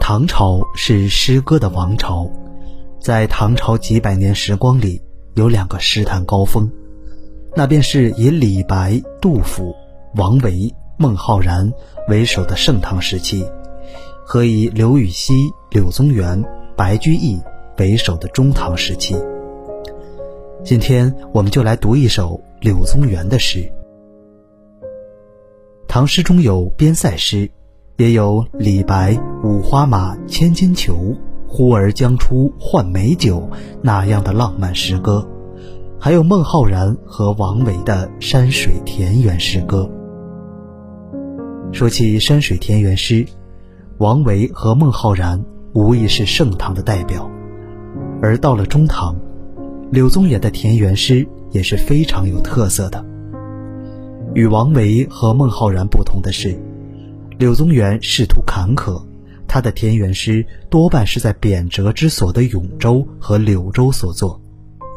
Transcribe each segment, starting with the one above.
唐朝是诗歌的王朝，在唐朝几百年时光里，有两个诗坛高峰，那便是以李白、杜甫、王维、孟浩然为首的盛唐时期，和以刘禹锡、柳宗元、白居易为首的中唐时期。今天，我们就来读一首柳宗元的诗。唐诗中有边塞诗。也有李白“五花马，千金裘，呼儿将出换美酒”那样的浪漫诗歌，还有孟浩然和王维的山水田园诗歌。说起山水田园诗，王维和孟浩然无疑是盛唐的代表，而到了中唐，柳宗元的田园诗也是非常有特色的。与王维和孟浩然不同的是。柳宗元仕途坎坷，他的田园诗多半是在贬谪之所的永州和柳州所作。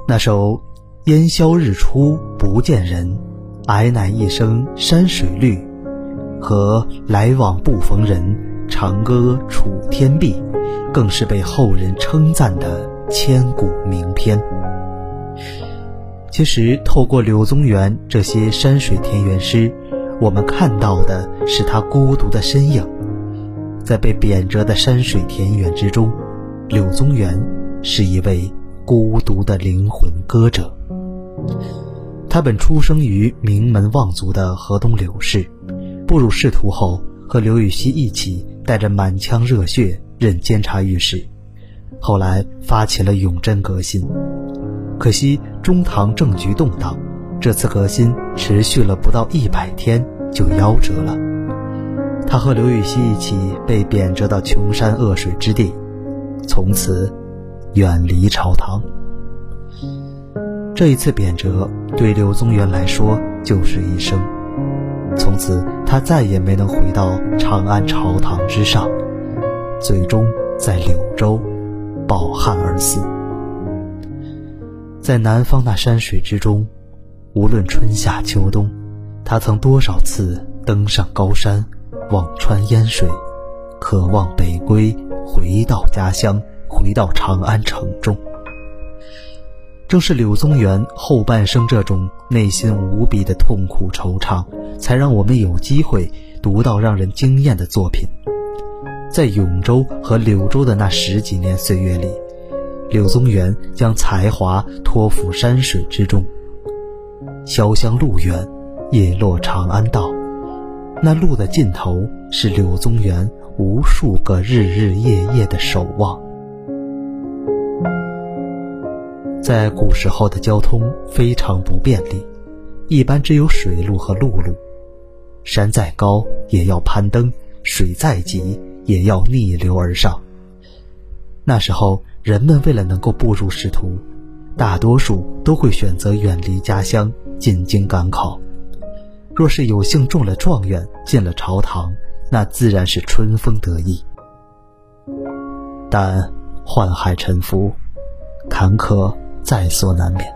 那首“烟消日出不见人，矮乃一声山水绿”和“来往不逢人，长歌楚天碧”，更是被后人称赞的千古名篇。其实，透过柳宗元这些山水田园诗。我们看到的是他孤独的身影，在被贬谪的山水田园之中，柳宗元是一位孤独的灵魂歌者。他本出生于名门望族的河东柳氏，步入仕途后，和刘禹锡一起带着满腔热血任监察御史，后来发起了永贞革新。可惜中唐政局动荡。这次革新持续了不到一百天，就夭折了。他和刘禹锡一起被贬谪到穷山恶水之地，从此远离朝堂。这一次贬谪对柳宗元来说就是一生，从此他再也没能回到长安朝堂之上，最终在柳州抱憾而死。在南方那山水之中。无论春夏秋冬，他曾多少次登上高山，望穿烟水，渴望北归，回到家乡，回到长安城中。正是柳宗元后半生这种内心无比的痛苦惆怅，才让我们有机会读到让人惊艳的作品。在永州和柳州的那十几年岁月里，柳宗元将才华托付山水之中。潇湘路远，叶落长安道。那路的尽头是柳宗元无数个日日夜夜的守望。在古时候的交通非常不便利，一般只有水路和陆路。山再高也要攀登，水再急也要逆流而上。那时候，人们为了能够步入仕途，大多数都会选择远离家乡。进京赶考，若是有幸中了状元，进了朝堂，那自然是春风得意。但宦海沉浮，坎坷在所难免。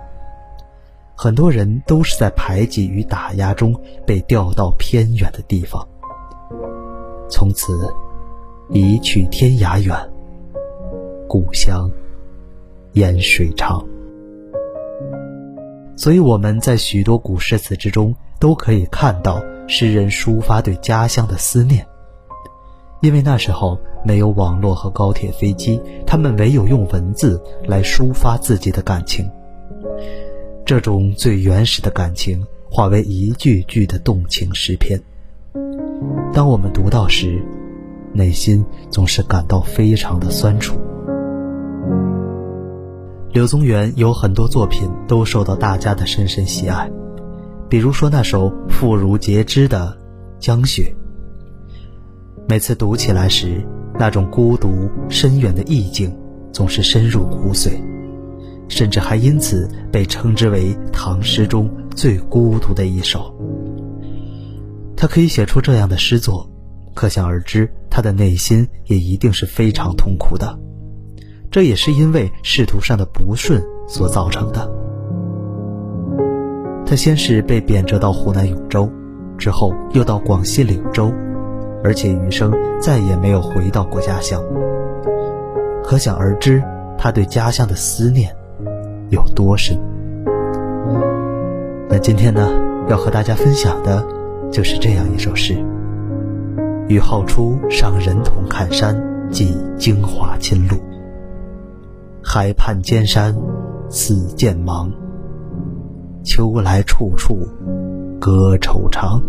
很多人都是在排挤与打压中被调到偏远的地方，从此一去天涯远，故乡烟水长。所以我们在许多古诗词之中都可以看到诗人抒发对家乡的思念。因为那时候没有网络和高铁飞机，他们唯有用文字来抒发自己的感情。这种最原始的感情化为一句句的动情诗篇。当我们读到时，内心总是感到非常的酸楚。柳宗元有很多作品都受到大家的深深喜爱，比如说那首妇孺皆知的《江雪》。每次读起来时，那种孤独深远的意境总是深入骨髓，甚至还因此被称之为唐诗中最孤独的一首。他可以写出这样的诗作，可想而知，他的内心也一定是非常痛苦的。这也是因为仕途上的不顺所造成的。他先是被贬谪到湖南永州，之后又到广西柳州，而且余生再也没有回到过家乡。可想而知，他对家乡的思念有多深。那今天呢，要和大家分享的，就是这样一首诗：“与号出上人同看山，寄京华亲路。海畔尖山似剑芒，秋来处处歌惆怅。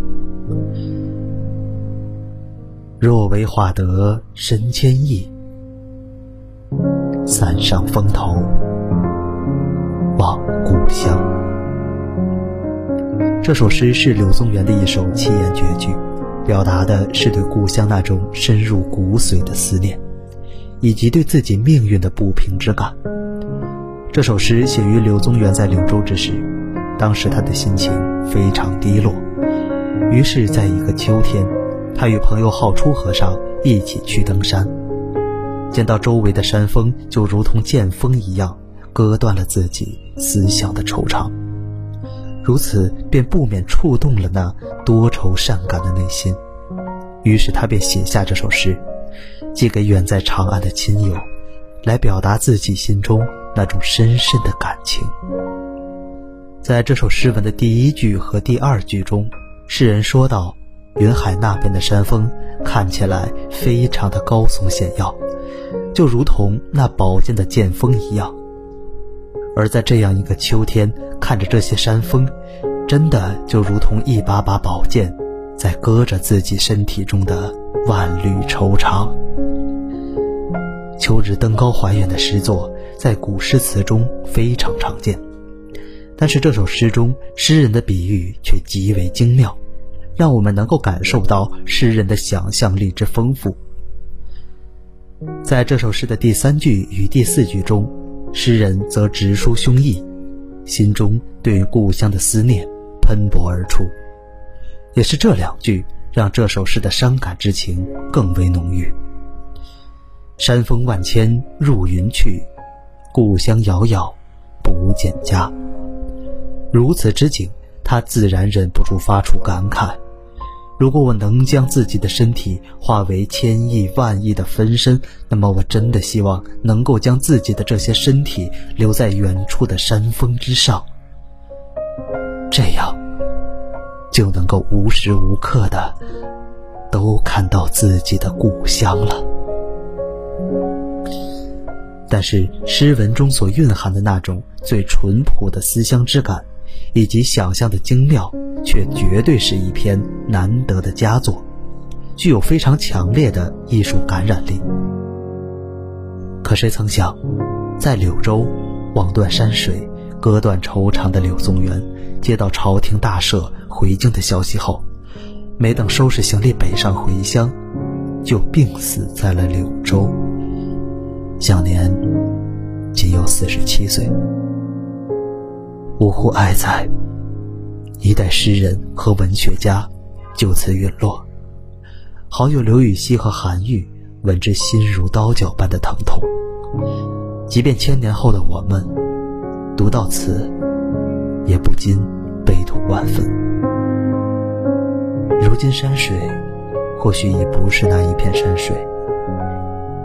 若为画得深千亿，伞上风头望故乡。”这首诗是柳宗元的一首七言绝句，表达的是对故乡那种深入骨髓的思念，以及对自己命运的不平之感。这首诗写于柳宗元在柳州之时，当时他的心情非常低落，于是，在一个秋天，他与朋友浩初和尚一起去登山，见到周围的山峰就如同剑锋一样，割断了自己思想的惆怅。如此，便不免触动了那多愁善感的内心。于是他便写下这首诗，寄给远在长安的亲友，来表达自己心中那种深深的感情。在这首诗文的第一句和第二句中，诗人说道：“云海那边的山峰看起来非常的高耸险要，就如同那宝剑的剑锋一样。”而在这样一个秋天，看着这些山峰，真的就如同一把把宝剑，在割着自己身体中的万缕惆怅。秋日登高怀远的诗作，在古诗词中非常常见，但是这首诗中诗人的比喻却极为精妙，让我们能够感受到诗人的想象力之丰富。在这首诗的第三句与第四句中。诗人则直抒胸臆，心中对故乡的思念喷薄而出，也是这两句让这首诗的伤感之情更为浓郁。山峰万千入云去，故乡遥遥不见家。如此之景，他自然忍不住发出感慨。如果我能将自己的身体化为千亿万亿的分身，那么我真的希望能够将自己的这些身体留在远处的山峰之上，这样就能够无时无刻的都看到自己的故乡了。但是诗文中所蕴含的那种最淳朴的思乡之感，以及想象的精妙。却绝对是一篇难得的佳作，具有非常强烈的艺术感染力。可谁曾想，在柳州望断山水、割断惆怅的柳宗元，接到朝廷大赦回京的消息后，没等收拾行李北上回乡，就病死在了柳州，享年仅有四十七岁。呜呼哀哉！一代诗人和文学家就此陨落，好友刘禹锡和韩愈闻之心如刀绞般的疼痛。即便千年后的我们读到此，也不禁悲痛万分。如今山水或许已不是那一片山水，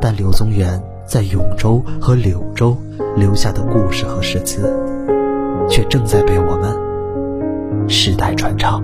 但柳宗元在永州和柳州留下的故事和诗词，却正在被我们。世代传唱。